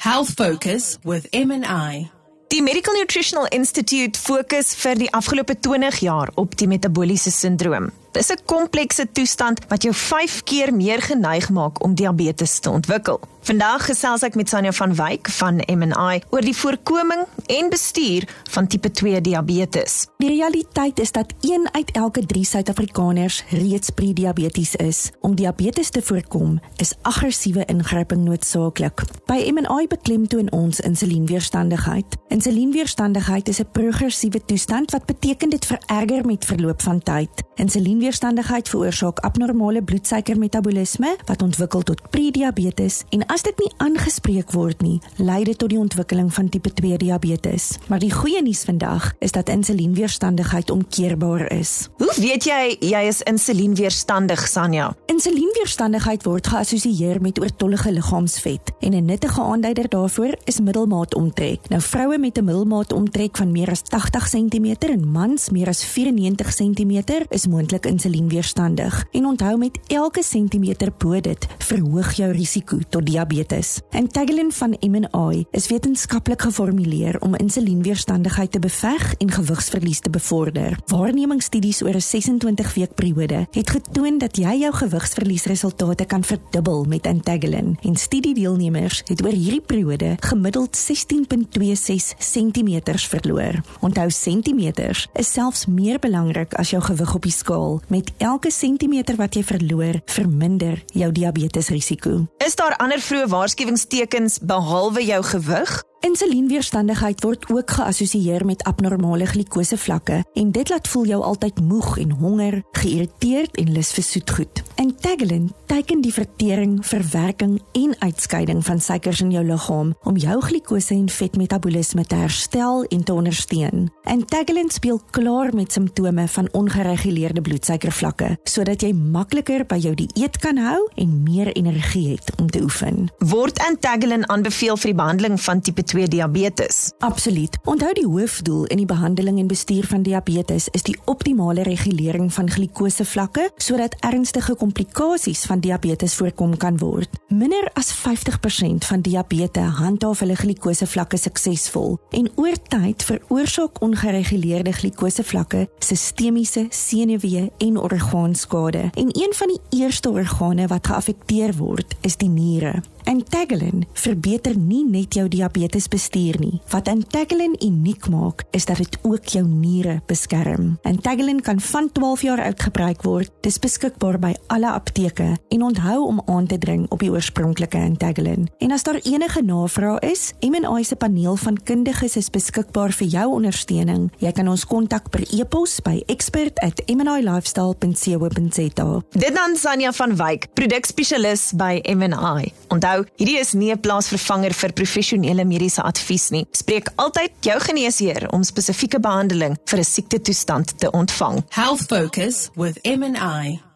Health Focus with M&I. Die Medical Nutritional Institute fokus vir die afgelope 20 jaar op die metabooliese sindroom. Dis 'n komplekse toestand wat jou 5 keer meer geneig maak om diabetes te ontwikkel. Vandag gesels ek met Sanja van Wyk van M&I oor die voorkoming en bestuur van tipe 2 diabetes. Die realiteit is dat 1 uit elke 3 Suid-Afrikaners reeds prediabetes is. Om diabetes te voorkom, is aggressiewe ingryping noodsaaklik. By M&I beklemtoon ons insulienweerstandigheid. Insulienweerstandigheid is 'n progressiewe toestand wat beteken dit vererger met verloop van tyd. Insulienweerstandigheid veroorsaak abnormale bloedsuikermetabolisme wat ontwikkel tot prediabetes en as dit nie aangespreek word nie, lei dit tot die ontwikkeling van tipe 2 diabetes. Maar die goeie nuus vandag is dat insulienweerstandigheid omkeerbaar is. Hoe weet jy jy is insulienweerstandig, Sanja? Insulienweerstandigheid word geassosieer met oortollige liggaamsvet en 'n nuttige aanduider daarvoor is middelmaat omtrek. Nou vroue met 'n middelmaat omtrek van meer as 80 cm en mans meer as 94 cm is moontlik insulienweerstandig. En onthou met elke sentimeter bo dit verhoog jou risiko tot diabetes. Antagelin van MNI is wetenskaplik geformuleer om insulienweerstandigheid te beveg en gewigsverlies te bevorder. Waarnemingsstudies oor 'n 26 week periode het getoon dat jy jou gewigsverliesresultate kan verdubbel met Antagelin. En studiedeelnemers het oor hierdie periode gemiddeld 16.26 cm verloor. Onthou sentimeters is selfs meer belangrik as jou gewig op die skaal. Met elke sentimeter wat jy verloor, verminder jou diabetesrisiko. Is daar ander vroeë waarskuwingstekens behalwe jou gewig? Insulienweerstandigheid word ook geassosieer met abnormale glikosevlakke en dit laat voel jou altyd moeg en honger, geïrriteerd en lus vir soetgoed. Antagelin teiken die vertering, verwerking en uitskeiding van suikers in jou liggaam om jou glikose en vetmetabolisme te herstel en te ondersteun. Antagelin speel klaar met simptome van ongereguleerde bloedsuikervlakke sodat jy makliker by jou dieet kan hou en meer energie het om te oefen. Word Antagelin aanbeveel vir die behandeling van tipe 2 diabetes? Absoluut. Onthou die hoofdoel in die behandeling en bestuur van diabetes is die optimale regulering van glikosevlakke sodat ernstige komplikasies van diabetes voorkom kan word. Minder as 50% van diabetes handhaaf hulle glikosevlakke suksesvol en oor tyd veroorsaak ongereguleerde glikosevlakke sistemiese senuwee en orgaanskade. En een van die eerste organe wat geaffekteer word, is die niere. Antagelin verbeter nie net jou diabetes bestuur nie. Wat Antagelin uniek maak, is dat dit ook jou niere beskerm. Antagelin kan van 12 jaar oud gebruik word. Dit is beskikbaar by alle apteke en onthou om aan te dring op die oorspronklike Antagelin. En as daar enige navrae is, M&I se paneel van kundiges is beskikbaar vir jou ondersteuning. Jy kan ons kontak per e-pos by expert@mnilifestyle.co.za. Dit dan Sanja van Wyk, produkspesialis by M&I. Onthou, hierdie is nie 'n plaasvervanger vir professionele mediese advies nie. Spreek altyd jou geneesheer om spesifieke behandeling vir 'n siektetoestand te ontvang. Health Focus with M&I.